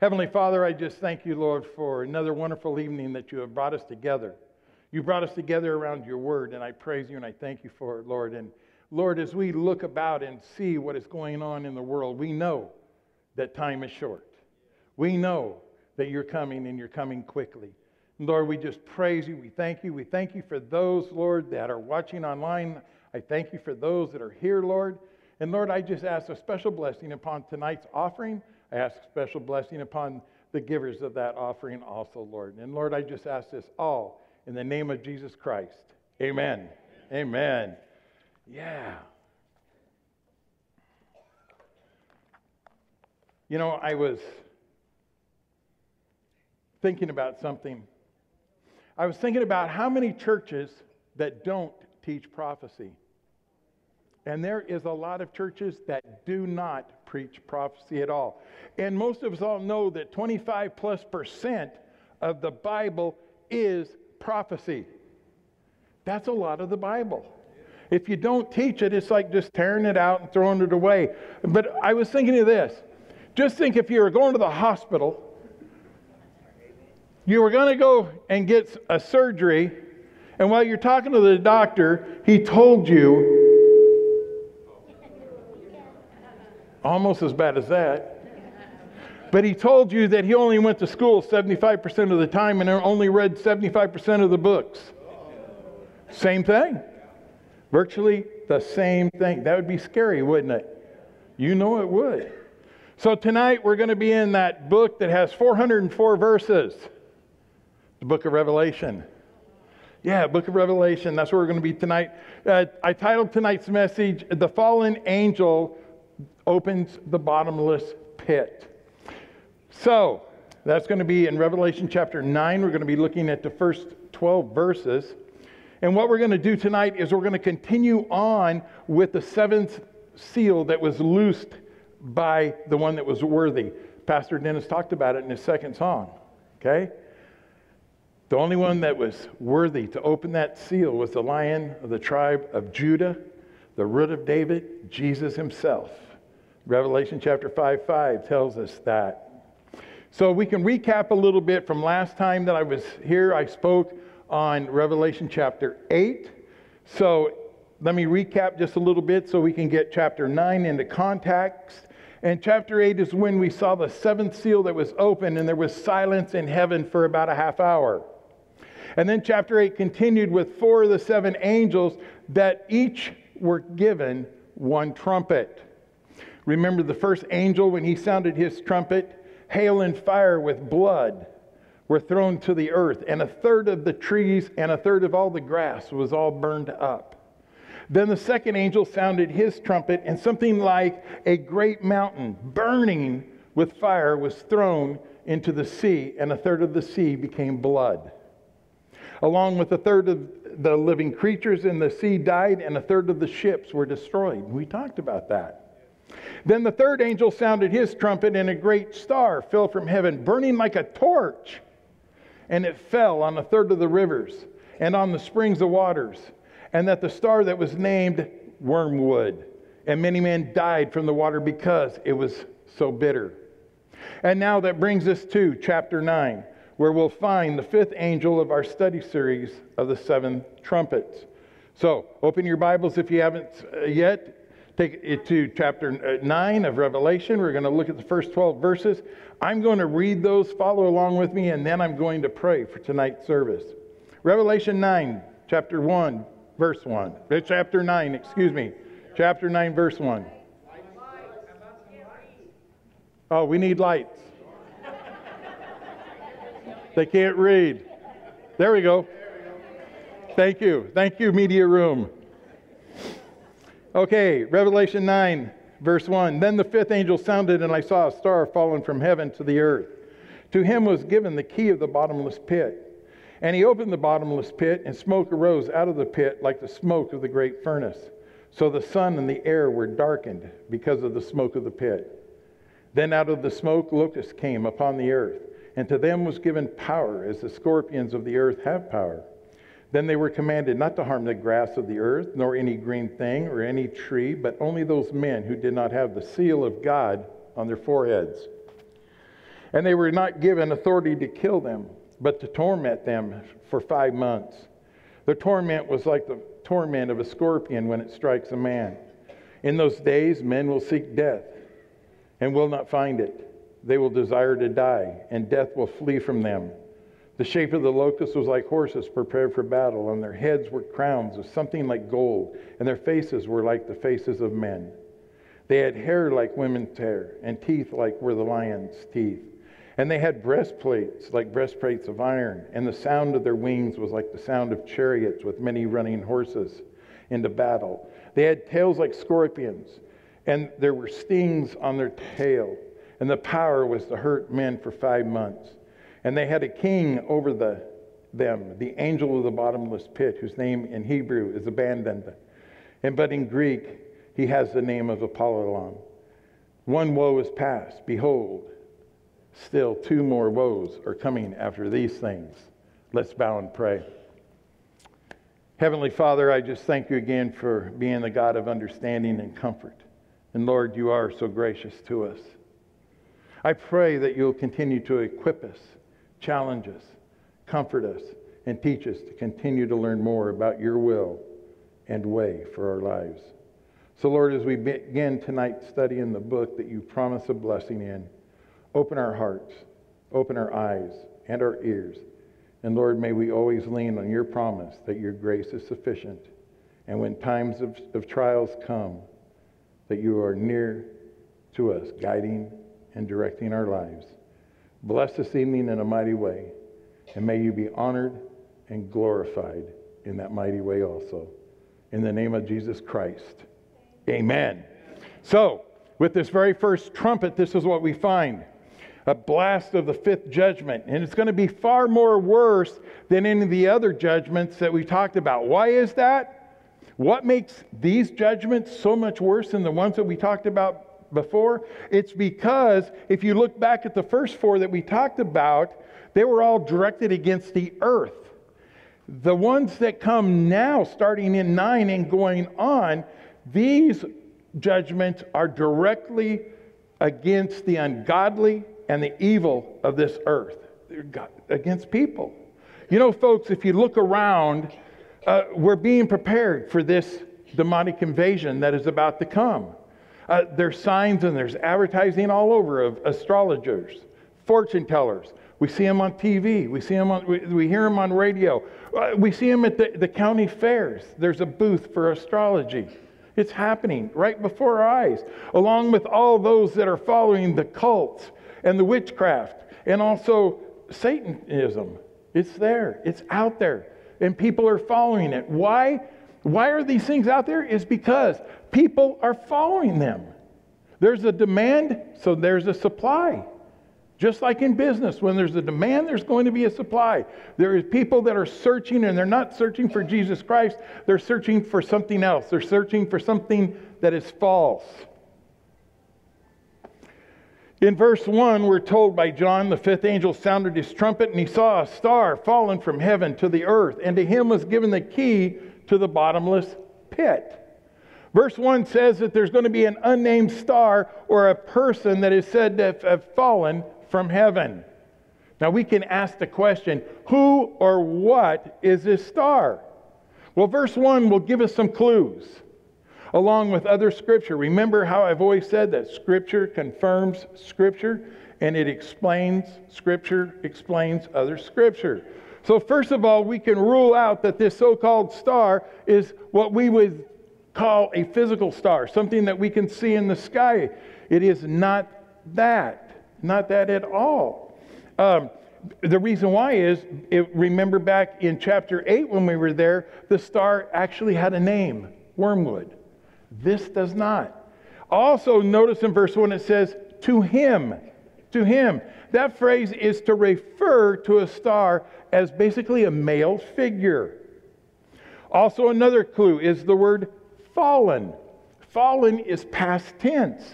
Heavenly Father, I just thank you, Lord, for another wonderful evening that you have brought us together. You brought us together around your word, and I praise you and I thank you for it, Lord. And Lord, as we look about and see what is going on in the world, we know that time is short. We know that you're coming and you're coming quickly. Lord, we just praise you. We thank you. We thank you for those, Lord, that are watching online. I thank you for those that are here, Lord. And Lord, I just ask a special blessing upon tonight's offering. I ask special blessing upon the givers of that offering also, Lord. And Lord, I just ask this all in the name of Jesus Christ. Amen. Amen. Amen. Yeah. You know, I was thinking about something. I was thinking about how many churches that don't teach prophecy. And there is a lot of churches that do not preach prophecy at all. And most of us all know that 25 plus percent of the Bible is prophecy. That's a lot of the Bible. If you don't teach it, it's like just tearing it out and throwing it away. But I was thinking of this. Just think if you were going to the hospital, you were going to go and get a surgery, and while you're talking to the doctor, he told you, almost as bad as that, but he told you that he only went to school 75% of the time and only read 75% of the books. Same thing. Virtually the same thing. That would be scary, wouldn't it? You know it would. So tonight we're going to be in that book that has 404 verses, the book of Revelation. Yeah, book of Revelation. That's where we're going to be tonight. Uh, I titled tonight's message, The Fallen Angel Opens the Bottomless Pit. So that's going to be in Revelation chapter 9. We're going to be looking at the first 12 verses. And what we're going to do tonight is we're going to continue on with the seventh seal that was loosed by the one that was worthy. Pastor Dennis talked about it in his second song. Okay? The only one that was worthy to open that seal was the lion of the tribe of Judah, the root of David, Jesus himself. Revelation chapter 5 5 tells us that. So we can recap a little bit from last time that I was here. I spoke on Revelation chapter 8. So let me recap just a little bit so we can get chapter 9 into context. And chapter 8 is when we saw the seventh seal that was open, and there was silence in heaven for about a half hour. And then chapter 8 continued with four of the seven angels that each were given one trumpet. Remember the first angel when he sounded his trumpet? Hail and fire with blood were thrown to the earth, and a third of the trees and a third of all the grass was all burned up. Then the second angel sounded his trumpet, and something like a great mountain burning with fire was thrown into the sea, and a third of the sea became blood. Along with a third of the living creatures in the sea died, and a third of the ships were destroyed. We talked about that. Then the third angel sounded his trumpet, and a great star fell from heaven, burning like a torch. And it fell on a third of the rivers and on the springs of waters. And that the star that was named Wormwood. And many men died from the water because it was so bitter. And now that brings us to chapter 9, where we'll find the fifth angel of our study series of the seven trumpets. So open your Bibles if you haven't uh, yet take it to chapter uh, 9 of Revelation. We're going to look at the first 12 verses. I'm going to read those, follow along with me, and then I'm going to pray for tonight's service. Revelation 9, chapter 1, verse 1. Uh, chapter 9, excuse me. Chapter 9, verse 1. Oh, we need lights. They can't read. There we go. Thank you. Thank you, media room. Okay, Revelation 9, verse 1. Then the fifth angel sounded, and I saw a star fallen from heaven to the earth. To him was given the key of the bottomless pit. And he opened the bottomless pit, and smoke arose out of the pit like the smoke of the great furnace. So the sun and the air were darkened because of the smoke of the pit. Then out of the smoke locusts came upon the earth, and to them was given power, as the scorpions of the earth have power. Then they were commanded not to harm the grass of the earth, nor any green thing or any tree, but only those men who did not have the seal of God on their foreheads. And they were not given authority to kill them, but to torment them for five months. The torment was like the torment of a scorpion when it strikes a man. In those days, men will seek death and will not find it. They will desire to die, and death will flee from them. The shape of the locusts was like horses prepared for battle, and their heads were crowns of something like gold, and their faces were like the faces of men. They had hair like women's hair, and teeth like were the lion's teeth. And they had breastplates like breastplates of iron, and the sound of their wings was like the sound of chariots with many running horses into battle. They had tails like scorpions, and there were stings on their tail, and the power was to hurt men for five months. And they had a king over the, them, the angel of the bottomless pit, whose name in Hebrew is Abaddon. And but in Greek, he has the name of Apollyon. One woe is past. Behold, still two more woes are coming after these things. Let's bow and pray. Heavenly Father, I just thank you again for being the God of understanding and comfort. And Lord, you are so gracious to us. I pray that you'll continue to equip us, challenge us, comfort us, and teach us to continue to learn more about your will and way for our lives. So, Lord, as we begin tonight studying the book that you promise a blessing in, open our hearts, open our eyes and our ears. And Lord, may we always lean on your promise that your grace is sufficient. And when times of, of trials come, that you are near to us, guiding and directing our lives. Bless this evening in a mighty way. And may you be honored and glorified in that mighty way also. In the name of Jesus Christ. Amen. So, with this very first trumpet, this is what we find a blast of the fifth judgment. And it's going to be far more worse than any of the other judgments that we talked about. Why is that? What makes these judgments so much worse than the ones that we talked about before? It's because if you look back at the first four that we talked about, they were all directed against the earth. The ones that come now, starting in 9 and going on, these judgments are directly against the ungodly and the evil of this earth, against people. You know, folks, if you look around, uh, we're being prepared for this demonic invasion that is about to come. Uh, there's signs and there's advertising all over of astrologers, fortune tellers. We see them on TV. We see them on, we, we hear them on radio. Uh, we see them at the, the county fairs. There's a booth for astrology. It's happening right before our eyes, along with all those that are following the cults and the witchcraft and also Satanism. It's there, it's out there, and people are following it. Why? Why are these things out there? Is because people are following them. There's a demand, so there's a supply. Just like in business, when there's a demand, there's going to be a supply. There is people that are searching, and they're not searching for Jesus Christ, they're searching for something else. They're searching for something that is false. In verse 1, we're told by John, the fifth angel sounded his trumpet, and he saw a star fallen from heaven to the earth, and to him was given the key to the bottomless pit. Verse 1 says that there's going to be an unnamed star or a person that is said to have fallen from heaven. Now we can ask the question who or what is this star? Well, verse 1 will give us some clues along with other scripture. Remember how I've always said that scripture confirms scripture and it explains scripture, explains other scripture. So, first of all, we can rule out that this so called star is what we would call a physical star, something that we can see in the sky. It is not that. Not that at all. Um, the reason why is, it, remember back in chapter 8 when we were there, the star actually had a name wormwood. This does not. Also, notice in verse 1 it says, to him. To him. That phrase is to refer to a star as basically a male figure. Also, another clue is the word fallen. Fallen is past tense.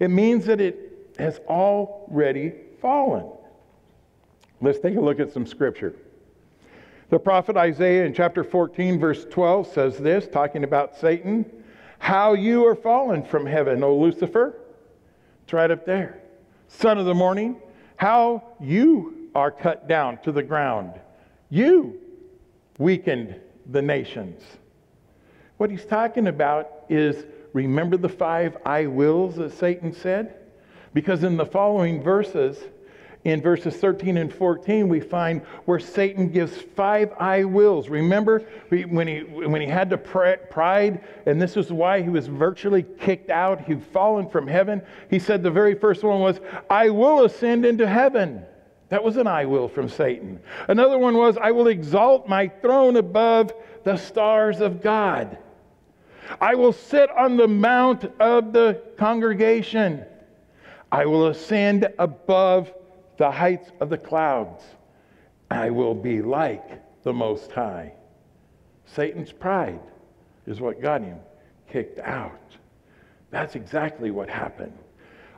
It means that it has already fallen. Let's take a look at some scripture. The prophet Isaiah in chapter 14, verse 12 says this, talking about Satan How you are fallen from heaven, O Lucifer. It's right up there. Son of the morning, how you are cut down to the ground. You weakened the nations. What he's talking about is remember the five I wills that Satan said? Because in the following verses, in verses 13 and 14, we find where Satan gives five I wills. Remember when he, when he had the pride, and this is why he was virtually kicked out, he'd fallen from heaven. He said the very first one was, I will ascend into heaven. That was an I will from Satan. Another one was, I will exalt my throne above the stars of God. I will sit on the mount of the congregation. I will ascend above the heights of the clouds. I will be like the Most High. Satan's pride is what got him kicked out. That's exactly what happened.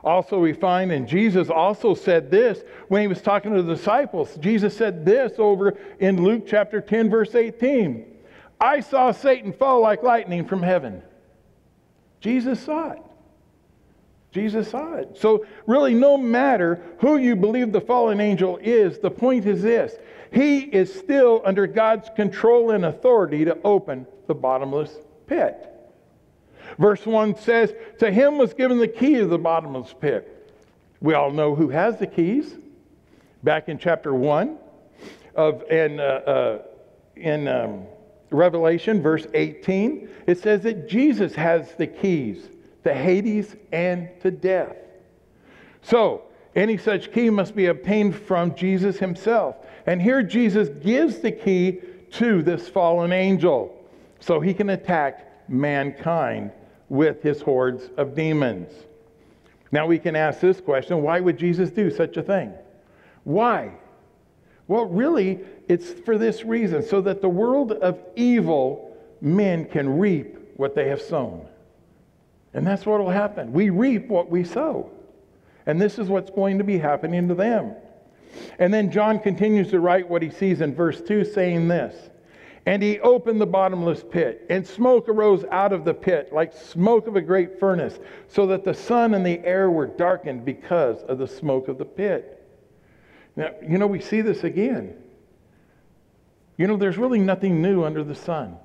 Also, we find, and Jesus also said this when he was talking to the disciples. Jesus said this over in Luke chapter 10, verse 18 I saw Satan fall like lightning from heaven. Jesus saw it. Jesus saw it. So, really, no matter who you believe the fallen angel is, the point is this he is still under God's control and authority to open the bottomless pit. Verse 1 says, To him was given the key of the bottomless pit. We all know who has the keys. Back in chapter 1 of, and, uh, uh, in um, Revelation, verse 18, it says that Jesus has the keys to Hades and to death. So, any such key must be obtained from Jesus himself. And here Jesus gives the key to this fallen angel so he can attack mankind with his hordes of demons. Now we can ask this question why would Jesus do such a thing? Why? Well, really, it's for this reason so that the world of evil men can reap what they have sown. And that's what will happen. We reap what we sow. And this is what's going to be happening to them. And then John continues to write what he sees in verse 2, saying this And he opened the bottomless pit, and smoke arose out of the pit, like smoke of a great furnace, so that the sun and the air were darkened because of the smoke of the pit. Now, you know, we see this again. You know, there's really nothing new under the sun.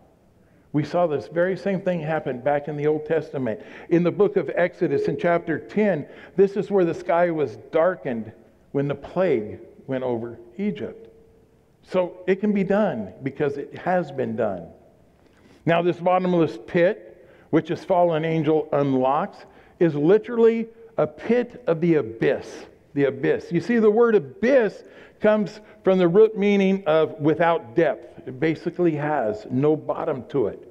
We saw this very same thing happen back in the Old Testament. In the book of Exodus, in chapter 10, this is where the sky was darkened when the plague went over Egypt. So it can be done because it has been done. Now, this bottomless pit, which this fallen angel unlocks, is literally a pit of the abyss. The abyss. You see, the word abyss comes from the root meaning of without depth. It basically has no bottom to it.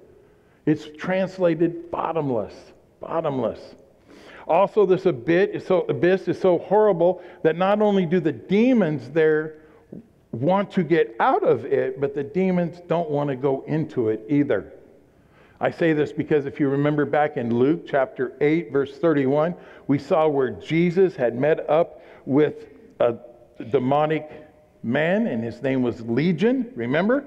It's translated bottomless, bottomless. Also, this abyss is, so, abyss is so horrible that not only do the demons there want to get out of it, but the demons don't want to go into it either. I say this because if you remember back in Luke chapter 8, verse 31, we saw where Jesus had met up with a demonic man, and his name was Legion. Remember?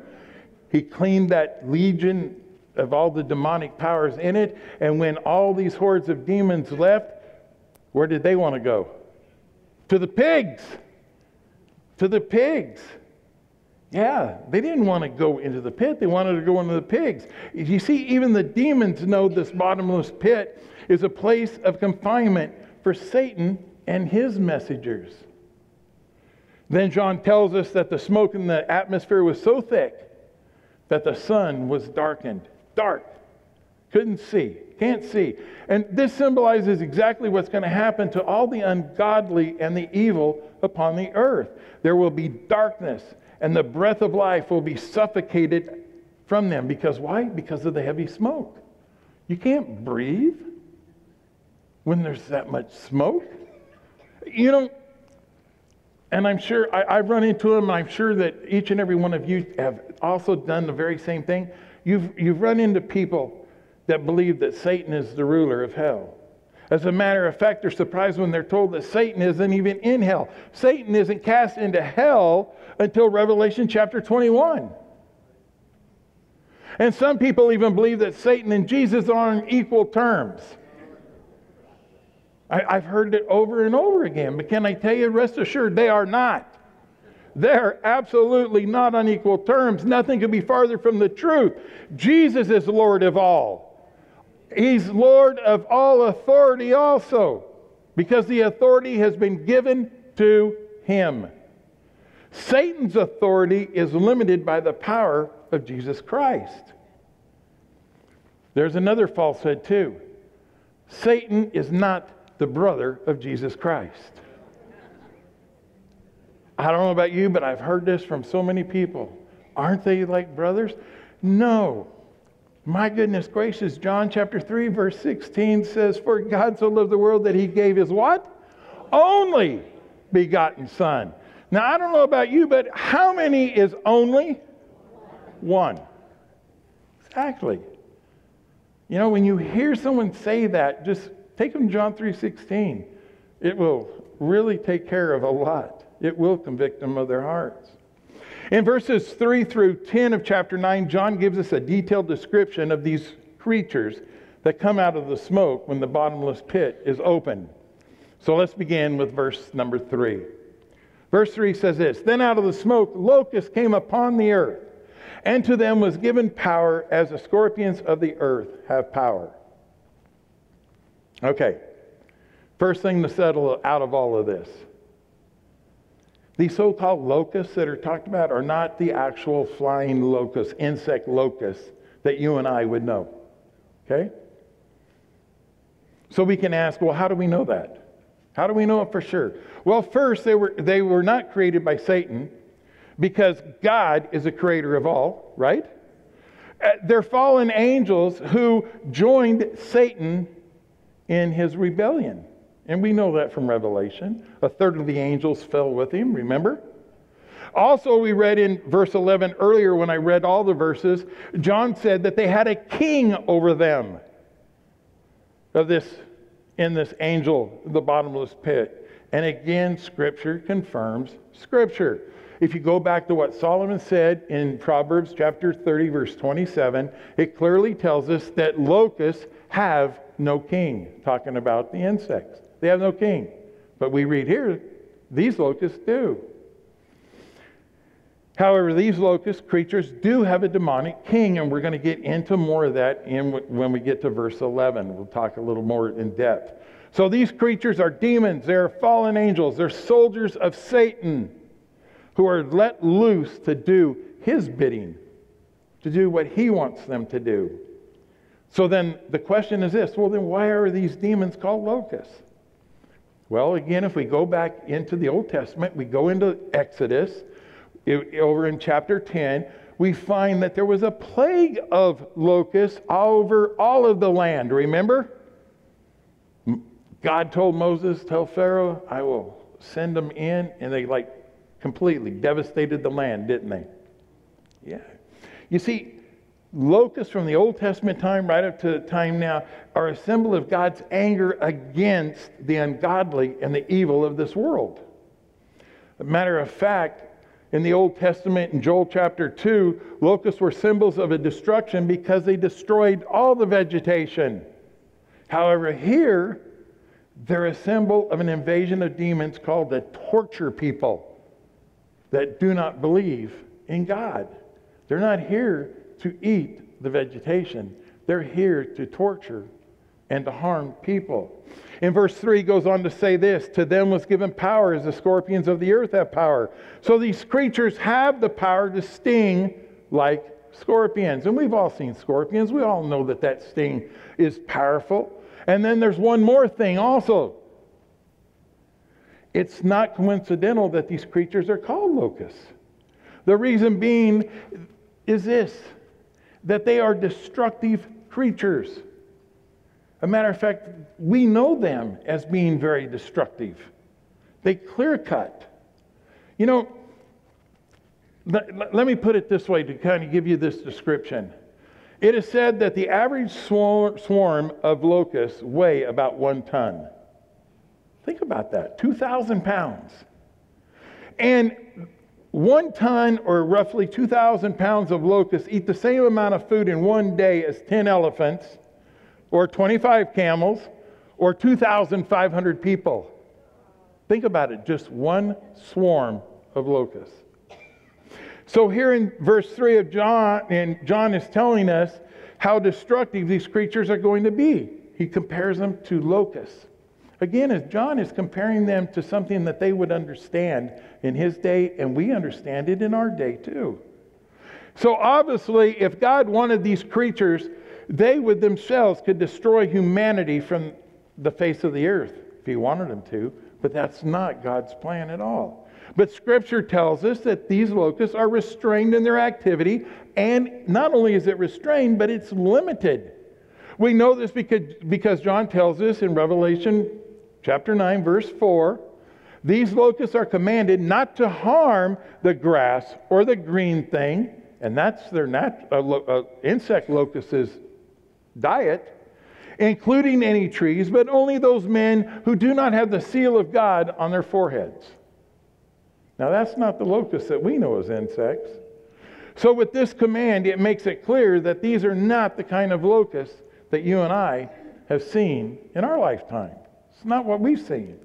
He cleaned that legion of all the demonic powers in it. And when all these hordes of demons left, where did they want to go? To the pigs. To the pigs. Yeah, they didn't want to go into the pit. They wanted to go into the pigs. You see, even the demons know this bottomless pit is a place of confinement for Satan and his messengers. Then John tells us that the smoke in the atmosphere was so thick that the sun was darkened. Dark. Couldn't see. Can't see. And this symbolizes exactly what's going to happen to all the ungodly and the evil upon the earth. There will be darkness, and the breath of life will be suffocated from them. Because why? Because of the heavy smoke. You can't breathe when there's that much smoke. You know, and I'm sure I, have run into them, and I'm sure that each and every one of you have also done the very same thing. You've, you've run into people that believe that Satan is the ruler of hell. As a matter of fact, they're surprised when they're told that Satan isn't even in hell. Satan isn't cast into hell until Revelation chapter 21. And some people even believe that Satan and Jesus are on equal terms. I, have heard it over and over again, but can I tell you, rest assured, they are not. They're absolutely not on equal terms. Nothing could be farther from the truth. Jesus is Lord of all. He's Lord of all authority also, because the authority has been given to him. Satan's authority is limited by the power of Jesus Christ. There's another falsehood, too. Satan is not the brother of Jesus Christ. I don't know about you, but I've heard this from so many people. Aren't they like brothers? No. My goodness gracious, John chapter 3, verse 16 says, For God so loved the world that he gave his what? Only begotten Son. Now, I don't know about you, but how many is only? One. Exactly. You know, when you hear someone say that, just take them John 3:16. It will really take care of a lot it will convict them of their hearts. In verses 3 through 10 of chapter 9, John gives us a detailed description of these creatures that come out of the smoke when the bottomless pit is open. So let's begin with verse number 3. Verse 3 says this Then out of the smoke, locusts came upon the earth, and to them was given power as the scorpions of the earth have power. Okay, first thing to settle out of all of this these so called locusts that are talked about are not the actual flying locusts, insect locusts that you and I would know. Okay? So we can ask, well, how do we know that? How do we know it for sure? Well, first, they were, they were not created by Satan because God is the creator of all, right? Uh, they're fallen angels who joined Satan in his rebellion. And we know that from Revelation. A third of the angels fell with him, remember? Also, we read in verse 11 earlier when I read all the verses, John said that they had a king over them of this in this angel, the bottomless pit. And again, scripture confirms scripture. If you go back to what Solomon said in Proverbs chapter 30, verse 27, it clearly tells us that locusts have no king, talking about the insects. They have no king. But we read here, these locusts do. However, these locust creatures do have a demonic king, and we're going to get into more of that in, when we get to verse 11. We'll talk a little more in depth. So these creatures are demons, they're fallen angels, they're soldiers of Satan who are let loose to do his bidding, to do what he wants them to do. So then the question is this well, then why are these demons called locusts? Well, again, if we go back into the Old Testament, we go into Exodus, it, over in chapter 10, we find that there was a plague of locusts over all of the land. Remember? God told Moses, Tell Pharaoh, I will send them in, and they like completely devastated the land, didn't they? Yeah. You see, locusts from the Old Testament time right up to the time now are a symbol of God's anger against the ungodly and the evil of this world. A matter of fact, in the Old Testament, in Joel chapter 2, locusts were symbols of a destruction because they destroyed all the vegetation. However, here, they're a symbol of an invasion of demons called the torture people that do not believe in God. They're not here to eat the vegetation. They're here to torture and to harm people. In verse 3 goes on to say this To them was given power as the scorpions of the earth have power. So these creatures have the power to sting like scorpions. And we've all seen scorpions. We all know that that sting is powerful. And then there's one more thing also. It's not coincidental that these creatures are called locusts. The reason being is this that they are destructive creatures. A matter of fact, we know them as being very destructive. They clear cut. You know, let, let, me put it this way to kind of give you this description. It is said that the average swarm of locusts weigh about one ton. Think about that 2,000 pounds. And one ton or roughly 2,000 pounds of locusts eat the same amount of food in one day as 10 elephants, or 25 camels, or 2,500 people. Think about it just one swarm of locusts. So, here in verse 3 of John, and John is telling us how destructive these creatures are going to be. He compares them to locusts. Again, as John is comparing them to something that they would understand in his day, and we understand it in our day too. So obviously, if God wanted these creatures, they would themselves could destroy humanity from the face of the earth if he wanted them to, but that's not God's plan at all. But scripture tells us that these locusts are restrained in their activity, and not only is it restrained, but it's limited. We know this because, because John tells us in Revelation chapter 9, verse 4 these locusts are commanded not to harm the grass or the green thing, and that's their nat- uh, lo- uh, insect locust's diet, including any trees, but only those men who do not have the seal of God on their foreheads. Now, that's not the locust that we know as insects. So, with this command, it makes it clear that these are not the kind of locusts that you and I have seen in our lifetime. It's not what we've seen.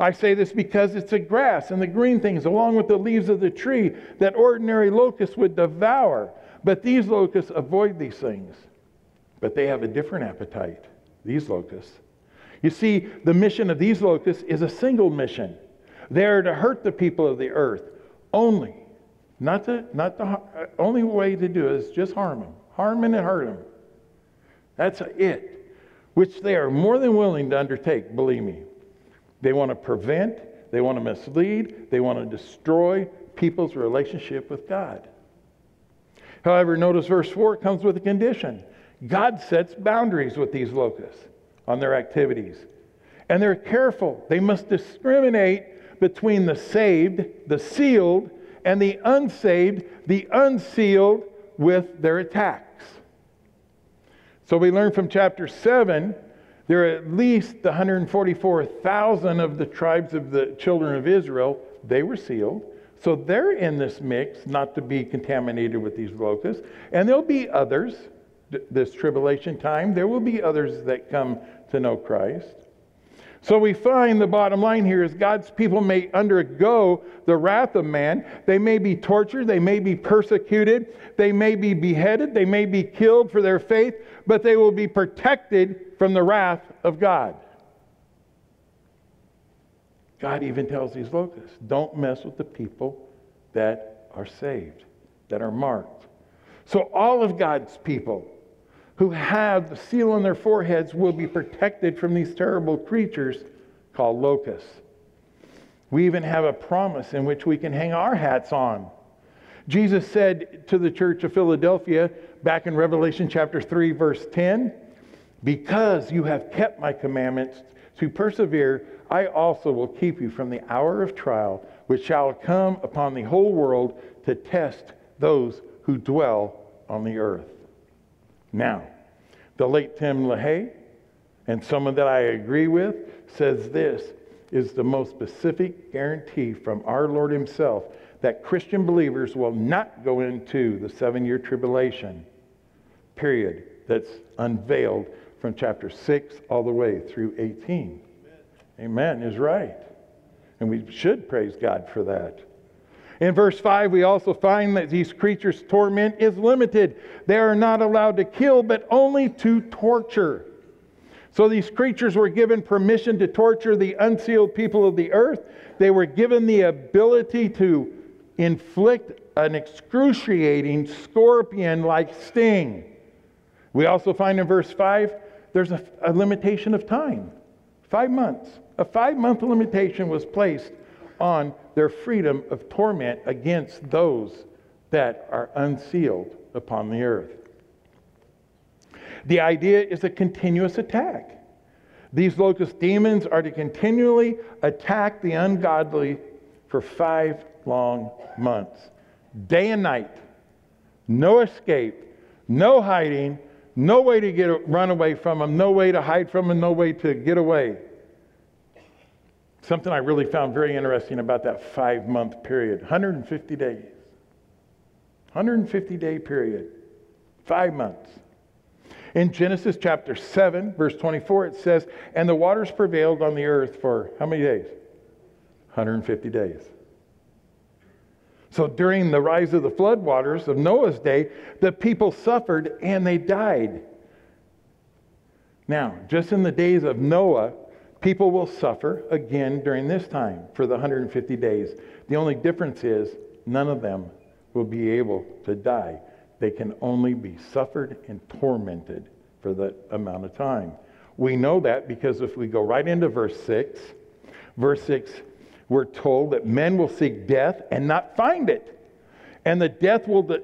I say this because it's the grass and the green things, along with the leaves of the tree, that ordinary locusts would devour. But these locusts avoid these things. But they have a different appetite, these locusts. You see, the mission of these locusts is a single mission. They are to hurt the people of the earth only. Not the, not the uh, only way to do it is just harm them. Harm them and hurt them. That's it, which they are more than willing to undertake, believe me. They want to prevent, they want to mislead, they want to destroy people's relationship with God. However, notice verse 4 comes with a condition. God sets boundaries with these locusts on their activities. And they're careful. They must discriminate between the saved, the sealed, and the unsaved, the unsealed, with their attacks. So we learn from chapter 7 there are at least 144,000 of the tribes of the children of Israel. They were sealed. So they're in this mix, not to be contaminated with these locusts. And there'll be others, this tribulation time, there will be others that come to know Christ. So we find the bottom line here is God's people may undergo the wrath of man. They may be tortured, they may be persecuted, they may be beheaded, they may be killed for their faith, but they will be protected from the wrath of God. God even tells these locusts, don't mess with the people that are saved, that are marked. So all of God's people who have the seal on their foreheads will be protected from these terrible creatures called locusts. We even have a promise in which we can hang our hats on. Jesus said to the church of Philadelphia back in Revelation chapter 3, verse 10, Because you have kept my commandments to persevere, I also will keep you from the hour of trial, which shall come upon the whole world to test those who dwell on the earth. Now, the late Tim LaHaye, and someone that I agree with, says this is the most specific guarantee from our Lord Himself that Christian believers will not go into the seven year tribulation period that's unveiled from chapter 6 all the way through 18. Amen, Amen is right. And we should praise God for that. In verse 5, we also find that these creatures' torment is limited. They are not allowed to kill, but only to torture. So these creatures were given permission to torture the unsealed people of the earth. They were given the ability to inflict an excruciating scorpion like sting. We also find in verse 5 there's a, a limitation of time five months. A five month limitation was placed on their freedom of torment against those that are unsealed upon the earth. The idea is a continuous attack. These locust demons are to continually attack the ungodly for five long months, day and night. No escape, no hiding, no way to get run away from them, no way to hide from them, no way to get away. Something I really found very interesting about that five month period 150 days. 150 day period, five months. In Genesis chapter 7, verse 24, it says, And the waters prevailed on the earth for how many days? 150 days. So during the rise of the flood waters of Noah's day, the people suffered and they died. Now, just in the days of Noah, people will suffer again during this time for the 150 days. The only difference is none of them will be able to die. They can only be suffered and tormented for that amount of time. We know that because if we go right into verse 6, verse 6, we're told that men will seek death and not find it, and the death will de-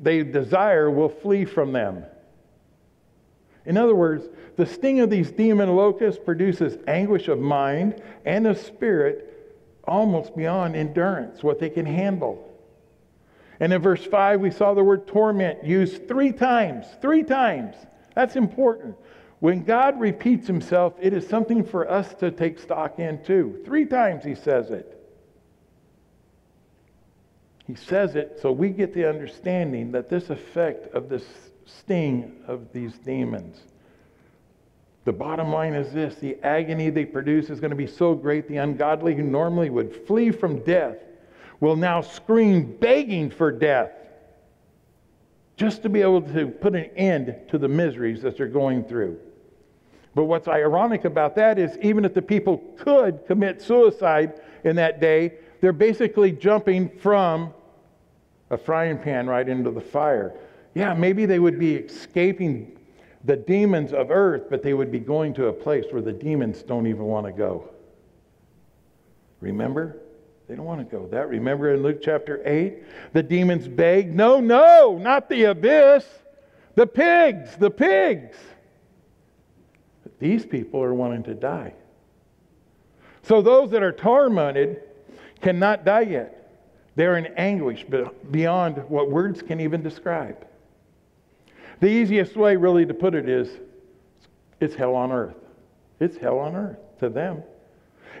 they desire will flee from them. In other words, the sting of these demon locusts produces anguish of mind and of spirit almost beyond endurance, what they can handle. And in verse 5, we saw the word torment used three times. Three times. That's important. When God repeats himself, it is something for us to take stock in too. Three times he says it. He says it so we get the understanding that this effect of this sting of these demons. The bottom line is this the agony they produce is going to be so great, the ungodly who normally would flee from death will now scream begging for death just to be able to put an end to the miseries that they're going through. But what's ironic about that is even if the people could commit suicide in that day, they're basically jumping from a frying pan right into the fire. Yeah, maybe they would be escaping the demons of earth, but they would be going to a place where the demons don't even want to go. Remember? They don't want to go that. Remember in Luke chapter 8? The demons begged, No, no, not the abyss. The pigs, the pigs. But these people are wanting to die. So those that are tormented cannot die yet. They're in anguish beyond what words can even describe. The easiest way, really, to put it is it's hell on earth. It's hell on earth to them.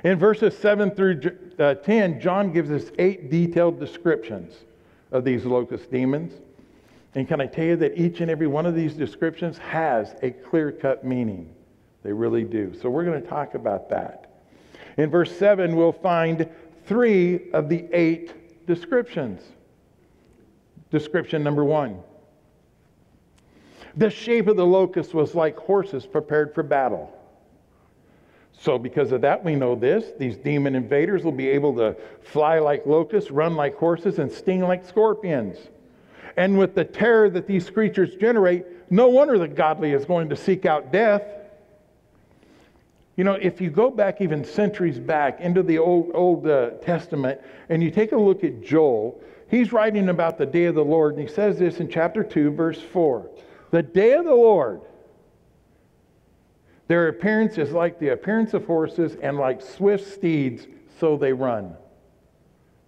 In verses 7 through uh, 10, John gives us eight detailed descriptions of these locust demons. And can I tell you that each and every one of these descriptions has a clear cut meaning? They really do. So we're going to talk about that. In verse 7, we'll find three of the eight descriptions. Description number one the shape of the locust was like horses prepared for battle. So, because of that, we know this. These demon invaders will be able to fly like locusts, run like horses, and sting like scorpions. And with the terror that these creatures generate, no wonder the godly is going to seek out death. You know, if you go back even centuries back into the Old, Old uh, Testament and you take a look at Joel, he's writing about the day of the Lord, and he says this in chapter 2, verse 4. The day of the Lord. Their appearance is like the appearance of horses, and like swift steeds, so they run.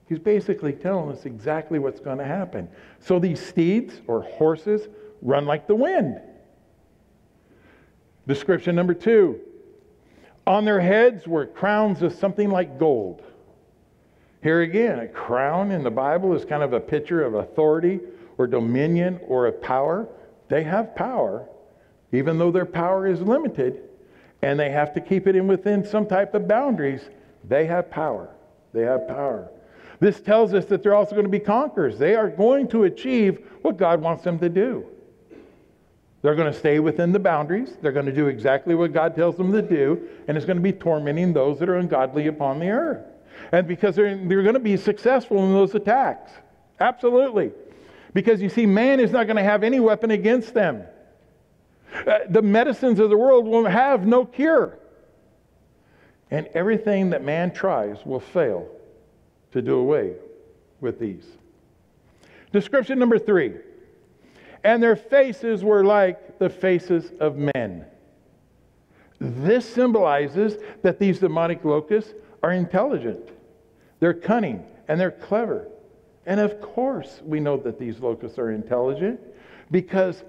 He's basically telling us exactly what's going to happen. So these steeds or horses run like the wind. Description number two on their heads were crowns of something like gold. Here again, a crown in the Bible is kind of a picture of authority or dominion or of power. They have power, even though their power is limited, and they have to keep it in within some type of boundaries. They have power. They have power. This tells us that they're also going to be conquerors. They are going to achieve what God wants them to do. They're going to stay within the boundaries. They're going to do exactly what God tells them to do, and it's going to be tormenting those that are ungodly upon the earth. And because they're, they're going to be successful in those attacks. Absolutely. Because you see, man is not going to have any weapon against them. Uh, the medicines of the world will have no cure. And everything that man tries will fail to do away with these. Description number three. And their faces were like the faces of men. This symbolizes that these demonic locusts are intelligent, they're cunning, and they're clever. And of course, we know that these locusts are intelligent because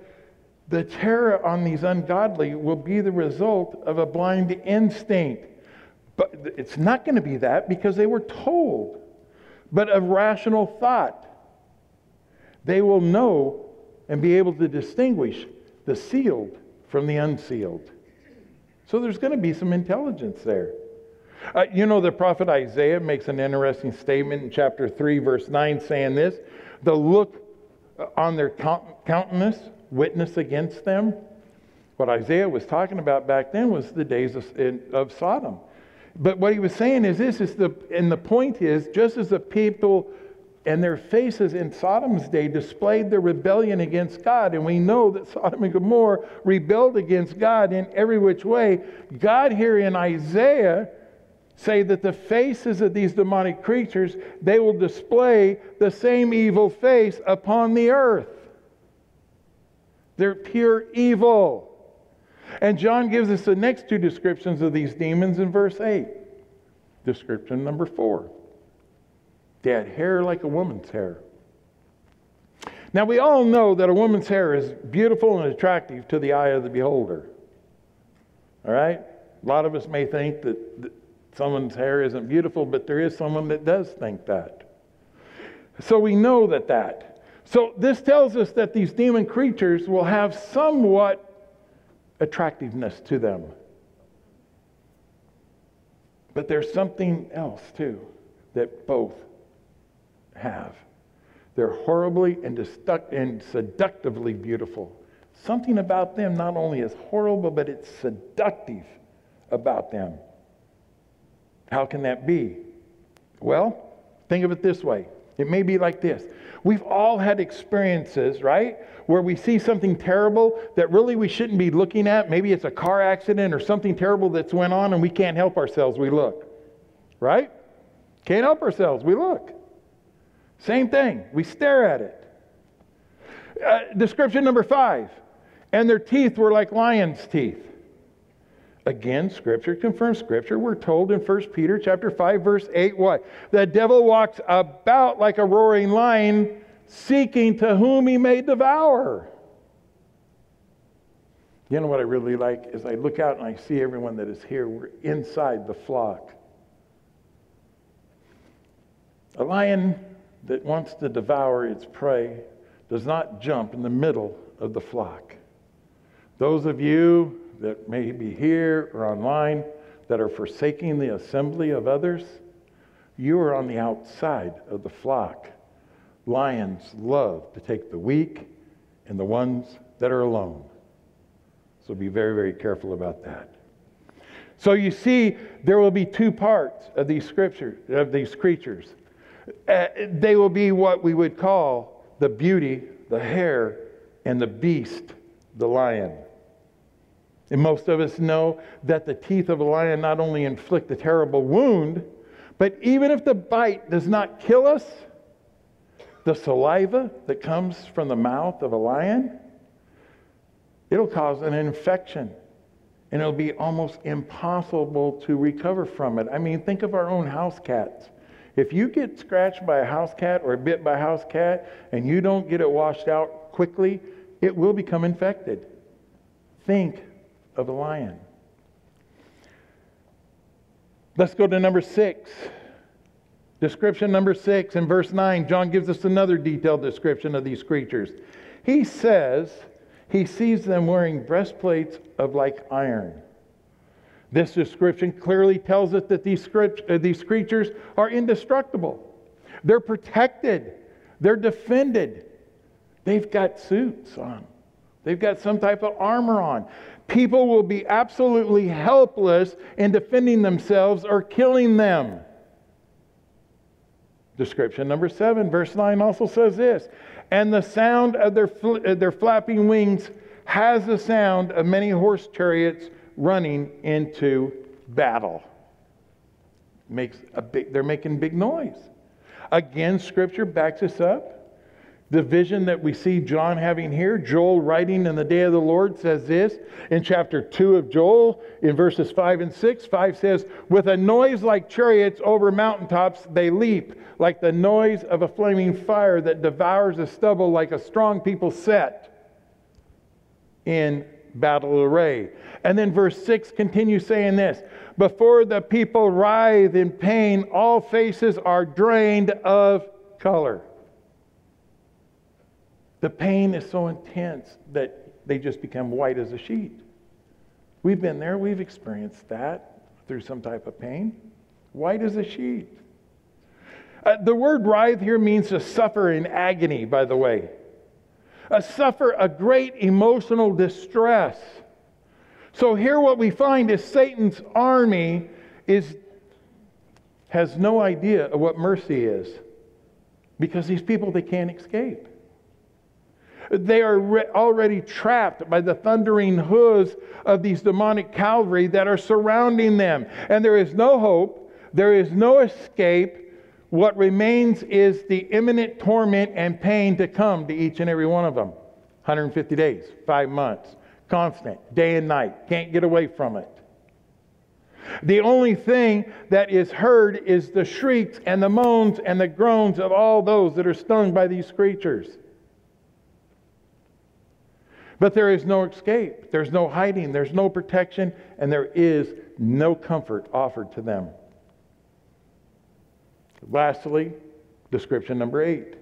the terror on these ungodly will be the result of a blind instinct. But it's not going to be that because they were told, but of rational thought. They will know and be able to distinguish the sealed from the unsealed. So there's going to be some intelligence there. Uh, you know, the prophet Isaiah makes an interesting statement in chapter 3, verse 9, saying this The look on their countenance witness against them. What Isaiah was talking about back then was the days of, of Sodom. But what he was saying is this is the and the point is just as the people and their faces in Sodom's day displayed their rebellion against God, and we know that Sodom and Gomorrah rebelled against God in every which way. God here in Isaiah say that the faces of these demonic creatures they will display the same evil face upon the earth. They're pure evil. And John gives us the next two descriptions of these demons in verse 8. Description number 4. They had hair like a woman's hair. Now, we all know that a woman's hair is beautiful and attractive to the eye of the beholder. All right? A lot of us may think that, that someone's hair isn't beautiful, but there is someone that does think that. So we know that that. So this tells us that these demon creatures will have somewhat attractiveness to them. But there's something else too that both have. They're horribly and, destu- and seductively beautiful. Something about them not only is horrible, but it's seductive about them. How can that be? Well, think of it this way it may be like this. We've all had experiences, right? Where we see something terrible that really we shouldn't be looking at. Maybe it's a car accident or something terrible that's went on and we can't help ourselves. We look, right? Can't help ourselves. We look. Same thing. We stare at it. Uh, description number five. And their teeth were like lion's teeth. Again, scripture confirms scripture. We're told in 1 Peter chapter 5 verse 8 what? The devil walks about like a roaring lion seeking to whom he may devour. You know what I really like is I look out and I see everyone that is here. We're inside the flock. A lion that wants to devour its prey does not jump in the middle of the flock. Those of you that may be here or online that are forsaking the assembly of others, you are on the outside of the flock. Lions love to take the weak and the ones that are alone. So be very, very careful about that. So you see, there will be two parts of these scriptures, of these creatures. Uh, they will be what we would call the beauty, the hair, and the beast, the lion. And most of us know that the teeth of a lion not only inflict a terrible wound, but even if the bite does not kill us, the saliva that comes from the mouth of a lion, it'll cause an infection. And it'll be almost impossible to recover from it. I mean, think of our own house cats. If you get scratched by a house cat or bit by a house cat and you don't get it washed out quickly, it will become infected. Think of the lion. Let's go to number six. Description number six in verse 9, John gives us another detailed description of these creatures. He says he sees them wearing breastplates of like iron. This description clearly tells us that these, uh, these creatures are indestructible. They're protected, they're defended. They've got suits on, they've got some type of armor on. People will be absolutely helpless in defending themselves or killing them. Description number seven, verse 9 also says this And the sound of their, fl- uh, their flapping wings has the sound of many horse chariots running into battle. Makes a big, they're making big noise. Again, scripture backs us up. The vision that we see John having here, Joel writing in the day of the Lord says this in chapter 2 of Joel, in verses 5 and 6. 5 says, With a noise like chariots over mountaintops, they leap, like the noise of a flaming fire that devours the stubble, like a strong people set in battle array. And then verse 6 continues saying this Before the people writhe in pain, all faces are drained of color. The pain is so intense that they just become white as a sheet. We've been there, we've experienced that through some type of pain. White as a sheet. Uh, the word writhe here means to suffer in agony, by the way. Uh, suffer a great emotional distress. So here what we find is Satan's army is has no idea of what mercy is because these people they can't escape. They are re- already trapped by the thundering hooves of these demonic cavalry that are surrounding them. And there is no hope, there is no escape. What remains is the imminent torment and pain to come to each and every one of them. 150 days, five months, constant, day and night, can't get away from it. The only thing that is heard is the shrieks and the moans and the groans of all those that are stung by these creatures. But there is no escape, there's no hiding, there's no protection, and there is no comfort offered to them. Lastly, description number eight.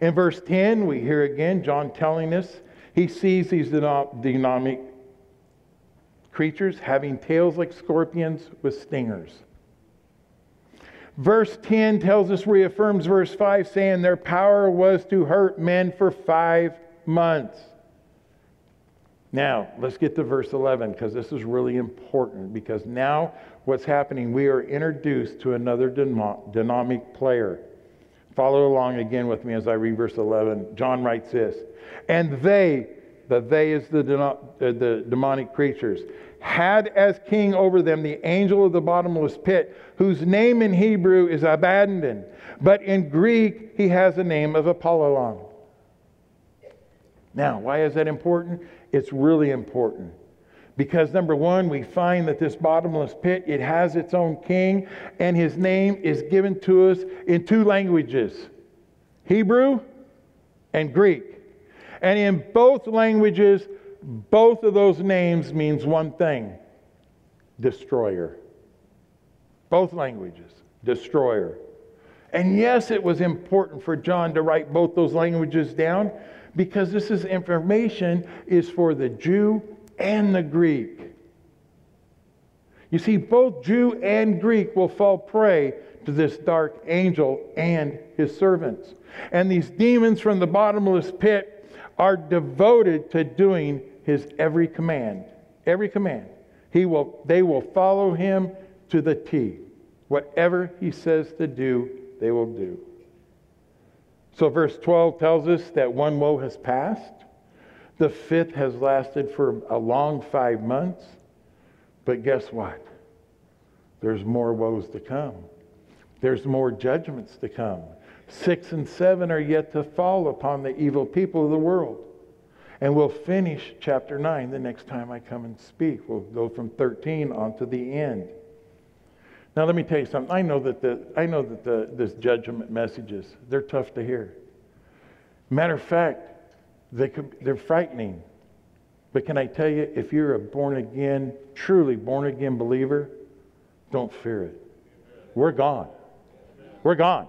In verse 10, we hear again John telling us he sees these demonic creatures having tails like scorpions with stingers. Verse 10 tells us, reaffirms verse 5, saying their power was to hurt men for five months. Now, let's get to verse 11 because this is really important. Because now, what's happening, we are introduced to another dynamic player. Follow along again with me as I read verse 11. John writes this And they, the they is the, uh, the demonic creatures, had as king over them the angel of the bottomless pit, whose name in Hebrew is Abaddon, but in Greek he has the name of Apollyon. Now, why is that important? It's really important. Because number one, we find that this bottomless pit, it has its own king, and his name is given to us in two languages Hebrew and Greek. And in both languages, both of those names means one thing destroyer. Both languages, destroyer. And yes, it was important for John to write both those languages down because this is information is for the Jew and the Greek. You see, both Jew and Greek will fall prey to this dark angel and his servants. And these demons from the bottomless pit are devoted to doing his every command. Every command. He will, they will follow him to the T. Whatever he says to do, they will do. So, verse 12 tells us that one woe has passed. The fifth has lasted for a long five months. But guess what? There's more woes to come. There's more judgments to come. Six and seven are yet to fall upon the evil people of the world. And we'll finish chapter 9 the next time I come and speak. We'll go from 13 on to the end. Now, let me tell you something. I know that, the, I know that the, this judgment messages, they're tough to hear. Matter of fact, they could, they're frightening. But can I tell you, if you're a born again, truly born again believer, don't fear it. We're gone. We're gone.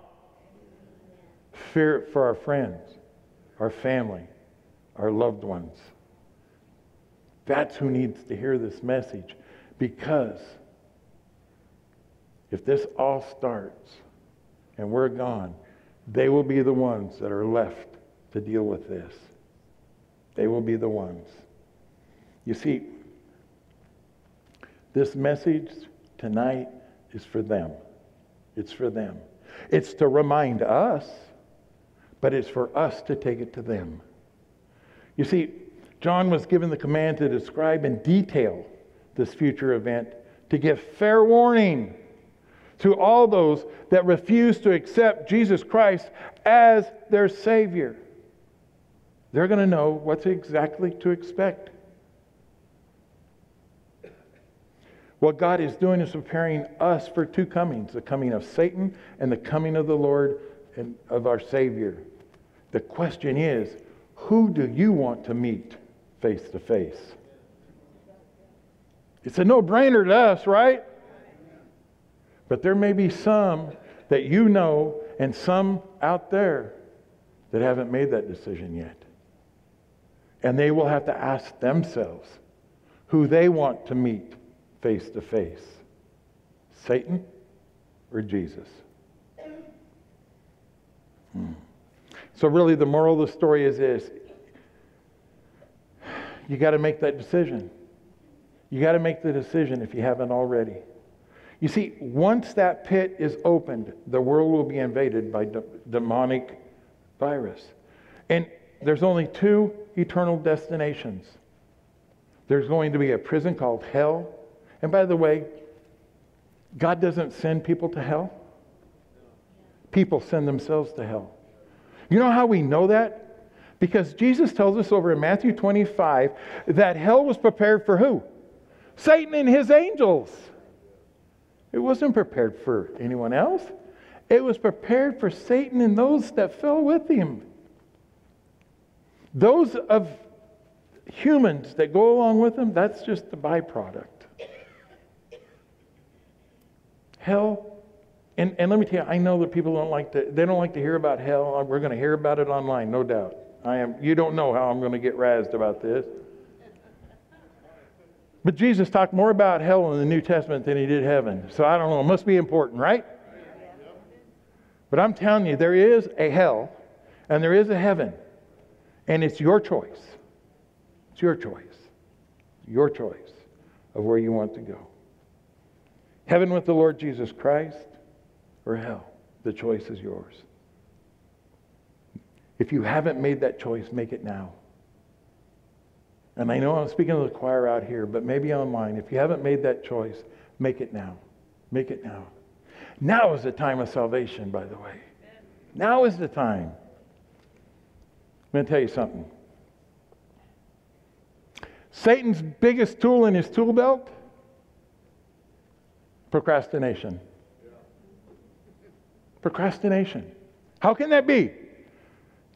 Fear it for our friends, our family, our loved ones. That's who needs to hear this message because if this all starts and we're gone, they will be the ones that are left to deal with this. They will be the ones. You see, this message tonight is for them. It's for them. It's to remind us, but it's for us to take it to them. You see, John was given the command to describe in detail this future event, to give fair warning to all those that refuse to accept Jesus Christ as their Savior. They're going to know what's exactly to expect. What God is doing is preparing us for two comings the coming of Satan and the coming of the Lord and of our Savior. The question is who do you want to meet face to face? It's a no brainer to us, right? But there may be some that you know and some out there that haven't made that decision yet. And they will have to ask themselves who they want to meet face to face Satan or Jesus. Hmm. So, really, the moral of the story is this you got to make that decision. You got to make the decision if you haven't already. You see, once that pit is opened, the world will be invaded by de- demonic virus. And there's only two eternal destinations. There's going to be a prison called hell. And by the way, God doesn't send people to hell. People send themselves to hell. You know how we know that? Because Jesus tells us over in Matthew 25 that hell was prepared for who? Satan and his angels. It wasn't prepared for anyone else. It was prepared for Satan and those that fell with him. Those of humans that go along with him, that's just the byproduct. Hell, and, and let me tell you, I know that people don't like to, they don't like to hear about hell. We're going to hear about it online, no doubt. I am, you don't know how I'm going to get razzed about this. But Jesus talked more about hell in the New Testament than he did heaven. So I don't know. It must be important, right? But I'm telling you, there is a hell and there is a heaven. And it's your choice. It's your choice. Your choice of where you want to go. Heaven with the Lord Jesus Christ or hell. The choice is yours. If you haven't made that choice, make it now. And I know I'm speaking to the choir out here, but maybe online. If you haven't made that choice, make it now. Make it now. Now is the time of salvation, by the way. Now is the time. I'm going to tell you something. Satan's biggest tool in his tool belt procrastination. Procrastination. How can that be?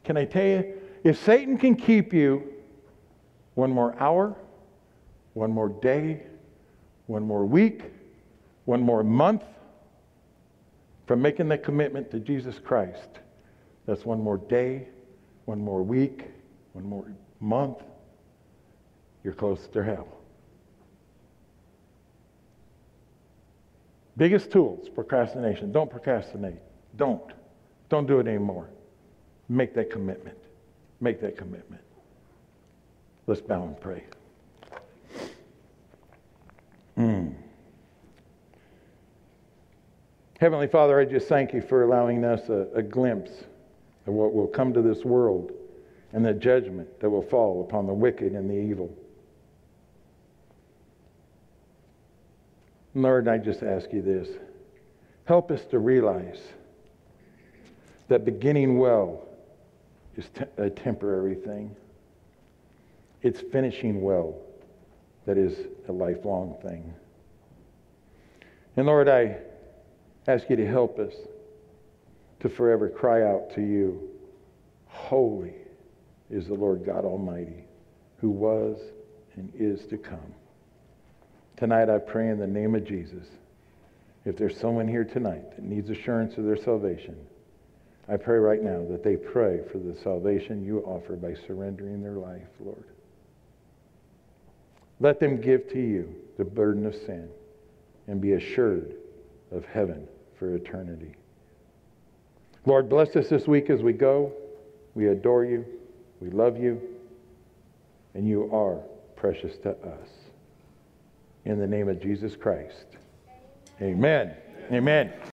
Can I tell you? If Satan can keep you one more hour, one more day, one more week, one more month from making that commitment to Jesus Christ, that's one more day, one more week, one more month, you're close to hell. Biggest tools, procrastination. Don't procrastinate. Don't. Don't do it anymore. Make that commitment. Make that commitment. Let's bow and pray. Mm. Heavenly Father, I just thank you for allowing us a, a glimpse of what will come to this world and the judgment that will fall upon the wicked and the evil. Lord, I just ask you this. Help us to realize that beginning well is te- a temporary thing. It's finishing well that is a lifelong thing. And Lord, I ask you to help us to forever cry out to you Holy is the Lord God Almighty, who was and is to come. Tonight, I pray in the name of Jesus. If there's someone here tonight that needs assurance of their salvation, I pray right now that they pray for the salvation you offer by surrendering their life, Lord. Let them give to you the burden of sin and be assured of heaven for eternity. Lord, bless us this week as we go. We adore you. We love you. And you are precious to us. In the name of Jesus Christ. Amen. Amen. Amen.